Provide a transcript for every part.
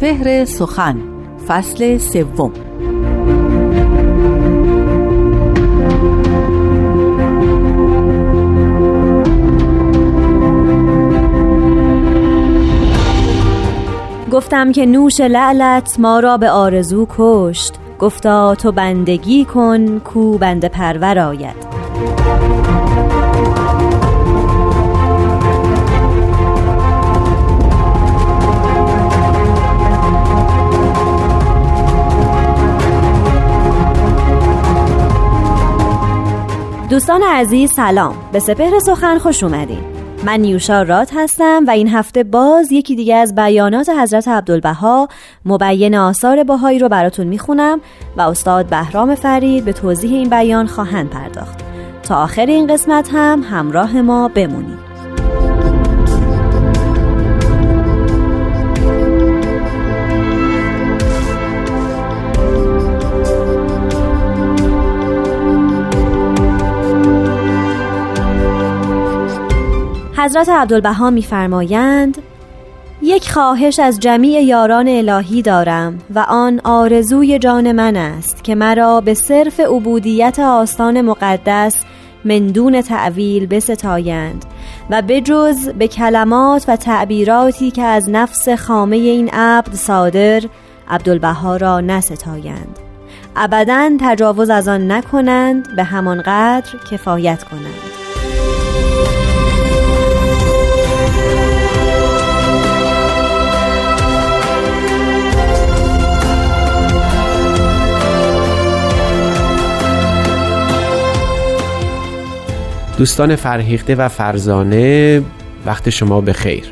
سپهر سخن فصل سوم. گفتم که نوش لعلت ما را به آرزو کشت گفتا تو بندگی کن کو بنده پرور آید. دوستان عزیز سلام. به سپهر سخن خوش اومدین. من نیوشا رات هستم و این هفته باز یکی دیگه از بیانات حضرت عبدالبها مبین آثار باهایی رو براتون می‌خونم و استاد بهرام فرید به توضیح این بیان خواهند پرداخت. تا آخر این قسمت هم همراه ما بمونید. حضرت عبدالبها میفرمایند یک خواهش از جمیع یاران الهی دارم و آن آرزوی جان من است که مرا به صرف عبودیت آستان مقدس مندون تعویل بستایند و بجز به کلمات و تعبیراتی که از نفس خامه این عبد صادر عبدالبها را نستایند. ابدا تجاوز از آن نکنند به همان قدر کفایت کنند. دوستان فرهیخته و فرزانه وقت شما به خیر.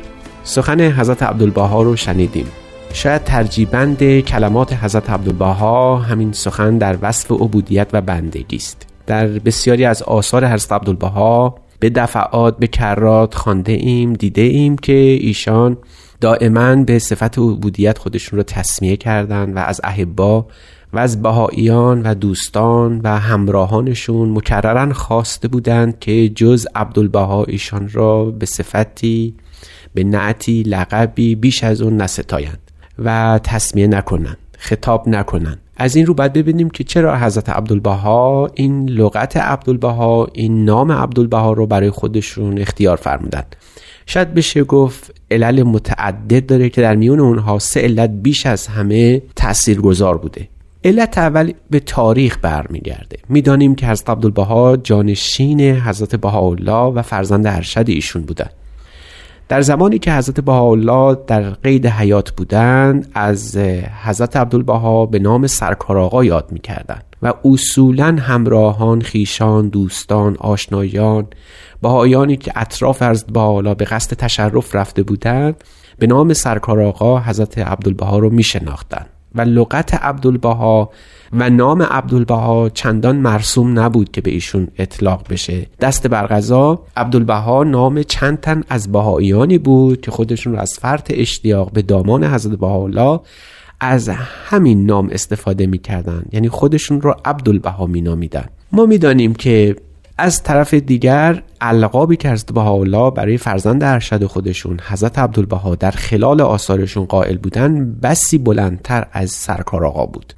سخن حضرت عبدالبها رو شنیدیم. شاید ترجیبند کلمات حضرت عبدالبها همین سخن در وصف عبودیت و بندگی است. در بسیاری از آثار حضرت عبدالبها به دفعات به کرات خانده ایم دیده ایم که ایشان دائما به صفت عبودیت خودشون رو تصمیه کردند و از احبا و از بهاییان و دوستان و همراهانشون مکررن خواسته بودند که جز عبدالبها ایشان را به صفتی به نعتی لقبی بیش از اون نستایند و تصمیه نکنند خطاب نکنند. از این رو باید ببینیم که چرا حضرت عبدالبها این لغت عبدالبها این نام عبدالبها رو برای خودشون اختیار فرمودن شاید بشه گفت علل متعدد داره که در میون اونها سه علت بیش از همه تأثیر گذار بوده. علت اول به تاریخ برمیگرده. می‌دانیم که حضرت عبدالبها جانشین حضرت بهاءالله و فرزند ارشد ایشون بودند در زمانی که حضرت بهاءالله در قید حیات بودند از حضرت عبدالبها به نام سرکار آقا یاد می‌کردند و اصولا همراهان خیشان دوستان آشنایان بهایانی که اطراف حضرت بهاءالله به قصد تشرف رفته بودند به نام سرکار آقا حضرت عبدالبها رو میشناختند. و لغت عبدالبها و نام عبدالبها چندان مرسوم نبود که به ایشون اطلاق بشه. دست برغذا عبدالبها نام چند تن از بهاییانی بود که خودشون رو از فرط اشتیاق به دامان حضرت بهاءالله از همین نام استفاده می‌کردن. یعنی خودشون رو عبدالبها مینامیدن. ما می‌دانیم که از طرف دیگر القابی که حضرت بهاءالله برای فرزند ارشد خودشون حضرت عبدالبها در خلال آثارشون قائل بودن بسی بلندتر از سرکار آقا بود.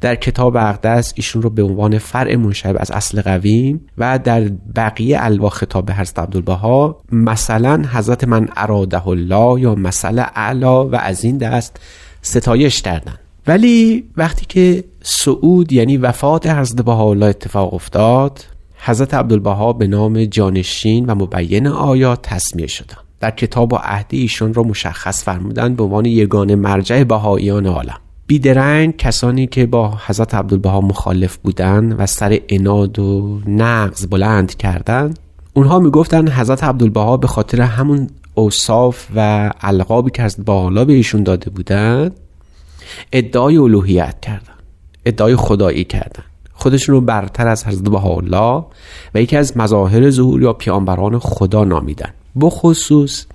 در کتاب اقدس ایشون رو به عنوان فرع منشعب از اصل قویم و در بقیه الوا خطاب حضرت عبدالبها مثلا حضرت من اراده الله یا مثل اعلا و از این دست ستایش کردن. ولی وقتی که سعود یعنی وفات حضرت بهاءالله اتفاق افتاد حضرت عبدالبها به نام جانشین و مبین آیات تصمیه شدند. در کتاب و عهدی ایشون را مشخص فرمودند به عنوان یگانه مرجع بهاییان عالم. بیدرنگ کسانی که با حضرت عبدالبها مخالف بودند و سر اناد و نقض بلند کردند اونها می‌گفتند حضرت عبدالبها به خاطر همون اوصاف و القابی که از بالا به ایشون داده بودند ادعای الوهیت کردند ادعای خدایی کردند. خودشون رو برتر از حضرت بهاءالله و یکی از مظاهر ظهور یا پیامبران خدا نامیدن. بخصوص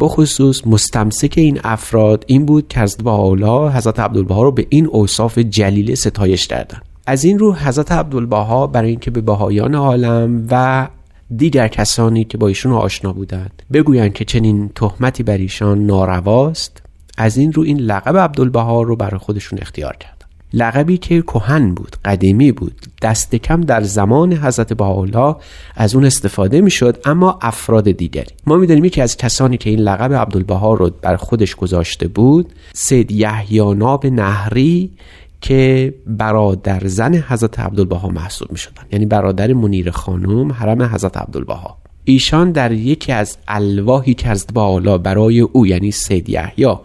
بخصوص مستمسک این افراد این بود که حضرت بهاءالله حضرت عبدالبها رو به این اوصاف جلیل ستایش کردن. از این رو حضرت عبدالبها برای اینکه به بهایان عالم و دیگر کسانی که با ایشون آشنا بودند بگویند که چنین تهمتی بر ایشان نارواست از این رو این لقب عبدالبها رو برای خودشون اختیار کردن لقبی که کهن بود قدیمی بود دست کم در زمان حضرت بهاءالله از اون استفاده می‌شد اما افراد دیگری. ما می‌دونیم یکی از کسانی که این لقب عبدالبها رو بر خودش گذاشته بود سید یحیی ناب نهری که برادر زن حضرت عبدالبها محسوب می شدن یعنی برادر منیر خانم حرم حضرت عبدالبها. ایشان در یکی از الواحی که از بالا برای او یعنی سید یحیی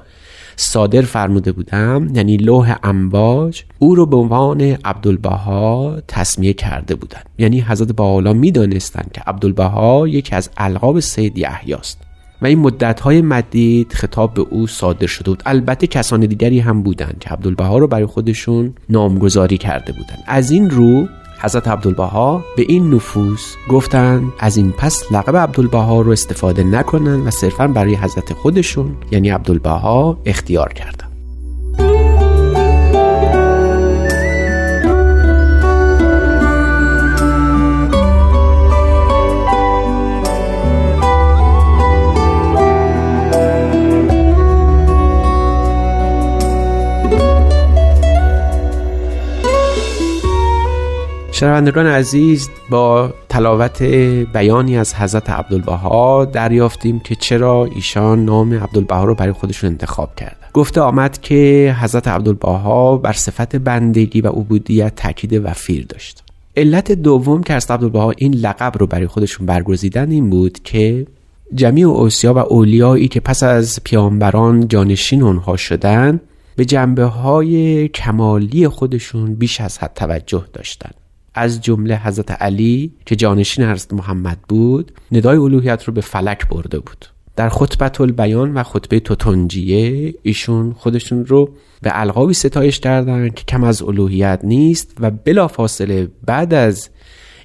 صادر فرموده بودم یعنی لوح انباج او رو به عنوان عبدالبها تصمیه کرده بودند یعنی حضرت بالا می‌دانستند که عبدالبها یکی از القاب سید یحیی است و این مدت های مدید خطاب به او صادر شده بود. البته کسان دیگری هم بودند که عبدالبها رو برای خودشون نامگذاری کرده بودند از این رو حضرت عبدالبها به این نفوس گفتند از این پس لقب عبدالبها رو استفاده نکنن و صرفا برای حضرت خودشون یعنی عبدالبها اختیار کردن شنوندگان عزیز با تلاوت بیانی از حضرت عبدالبها دریافتیم که چرا ایشان نام عبدالبها رو برای خودشون انتخاب کردن. گفته آمد که حضرت عبدالبها بر صفت بندگی و عبودیت تاکید وفیر داشت. علت دوم که از عبدالبها این لقب رو برای خودشون برگزیدن این بود که جمیع اوسیا و اولیایی که پس از پیامبران جانشین اونها شدن به جنبه های کمالی خودشون بیش از حد توجه داشتند از جمله حضرت علی که جانشین حضرت محمد بود ندای الوهیت رو به فلک برده بود. در خطبت البیان و خطبه توتنجیه ایشون خودشون رو به القابی ستایش کردن که کم از الوهیت نیست و بلا فاصله بعد از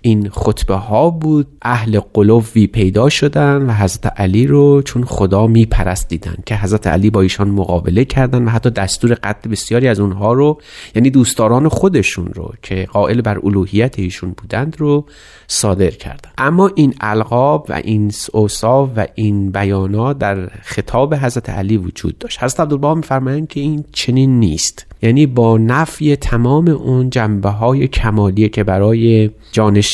این خطبه ها بود. اهل قلوی پیدا شدن و حضرت علی رو چون خدا میپرستیدن که حضرت علی با ایشان مقابله کردن و حتی دستور قتل بسیاری از اونها رو یعنی دوستداران خودشون رو که قائل بر الوهیت ایشون بودند رو صادر کردن. اما این القاب و این اوصاف و این بیانات در خطاب حضرت علی وجود داشت. حضرت عبدالبها میفرمایند که این چنین نیست. یعنی با نفی تمام اون جنبه های کمالی که برای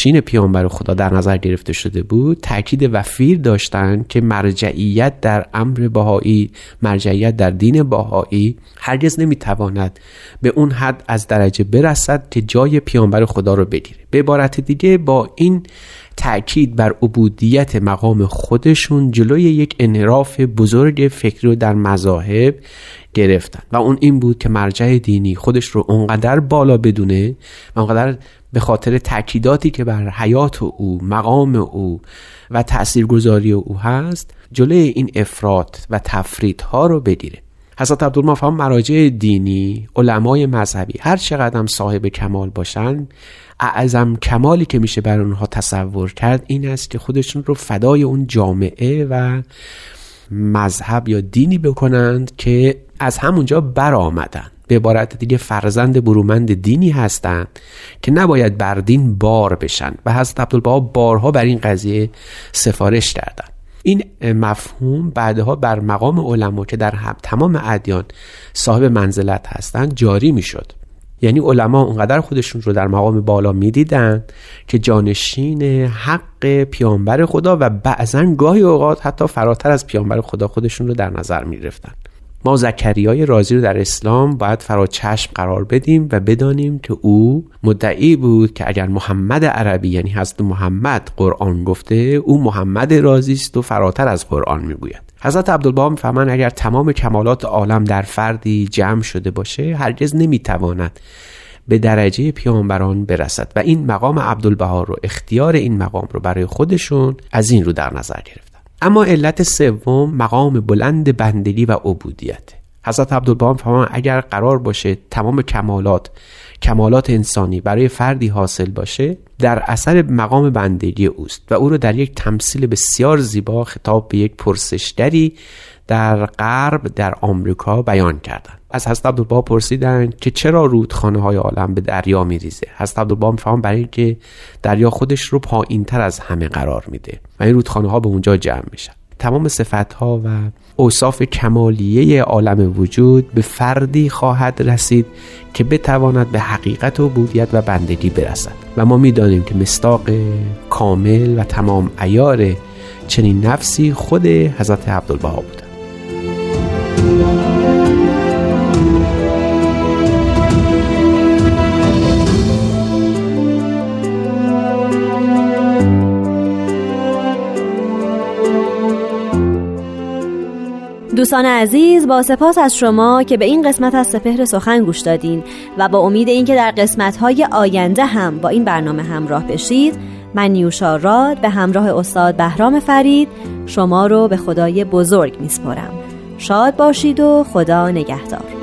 جانشین پیامبر خدا در نظر گرفته شده بود تاکید وفیر داشتند که مرجعیت در امر باهایی مرجعیت در دین باهایی هرگز نمی‌تواند به اون حد از درجه برسد که جای پیامبر خدا رو بگیره. به عبارت دیگه با این تأکید بر عبودیت مقام خودشون جلوی یک انحراف بزرگ فکری رو در مذاهب گرفتن. و اون این بود که مرجع دینی خودش رو اونقدر بالا بدونه و اونقدر به خاطر تأکیداتی که بر حیات او مقام او و تاثیرگذاری او هست جلوی این افراد و تفرید ها رو بگیره. حضرت عبدالمفهم مراجع دینی علمای مذهبی هر چقدر صاحب کمال باشن اعظم کمالی که میشه بر اونها تصور کرد این است که خودشون رو فدای اون جامعه و مذهب یا دینی بکنند که از همونجا برآمدن. به عبارت دیگه فرزند برومند دینی هستند که نباید بر دین بار بشن و حضرت عبدالبها بارها بر این قضیه سفارش کردن این مفهوم بعدها بر مقام علما که در تمام ادیان صاحب منزلت هستند جاری می‌شد. یعنی علما اونقدر خودشون رو در مقام بالا می‌دیدن که جانشین حق پیامبر خدا و بعضا گاهی اوقات حتی فراتر از پیامبر خدا خودشون رو در نظر می‌گرفتن ما زکریای رازی رو در اسلام باید فرا چشم قرار بدیم و بدانیم که او مدعی بود که اگر محمد عربی یعنی حضرت محمد قرآن گفته او محمد رازی است و فراتر از قرآن می‌گوید. حضرت عبدالبها می‌فهمند اگر تمام کمالات عالم در فردی جمع شده باشه هرگز نمی‌تواند به درجه پیامبران برسد. و این مقام عبدالبها رو اختیار این مقام رو برای خودشون از این رو در نظر گرفتن. اما علت سوم مقام بلند بندگی و عبودیت. حضرت عبدالبها فرمان اگر قرار باشه تمام کمالات کمالات انسانی برای فردی حاصل باشه در اثر مقام بندگی اوست و او رو در یک تمثیل بسیار زیبا خطاب به یک پرسشگری در غرب در آمریکا بیان کردن از حضرت عبدالبها پرسیدن که چرا رودخانه های عالم به دریا میریزه؟ حضرت عبدالبها می‌فهمن برای اینکه دریا خودش رو پایین تر از همه قرار میده و این رودخانه ها به اونجا جمع میشن. تمام صفتها و اوصاف کمالیه عالم وجود به فردی خواهد رسید که بتواند به حقیقت و بودیت و بندگی برسد. و ما می‌دانیم که مستاق کامل و تمام ایار چنین نفسی خود حضرت عبدالبها بودند دوستان عزیز با سپاس از شما که به این قسمت از سپهر سخن گوش دادین و با امید اینکه در قسمت های آینده هم با این برنامه همراه بشید من نیوشا راد به همراه استاد بهرام فرید شما رو به خدای بزرگ میسپرم شاد باشید و خدا نگهدار.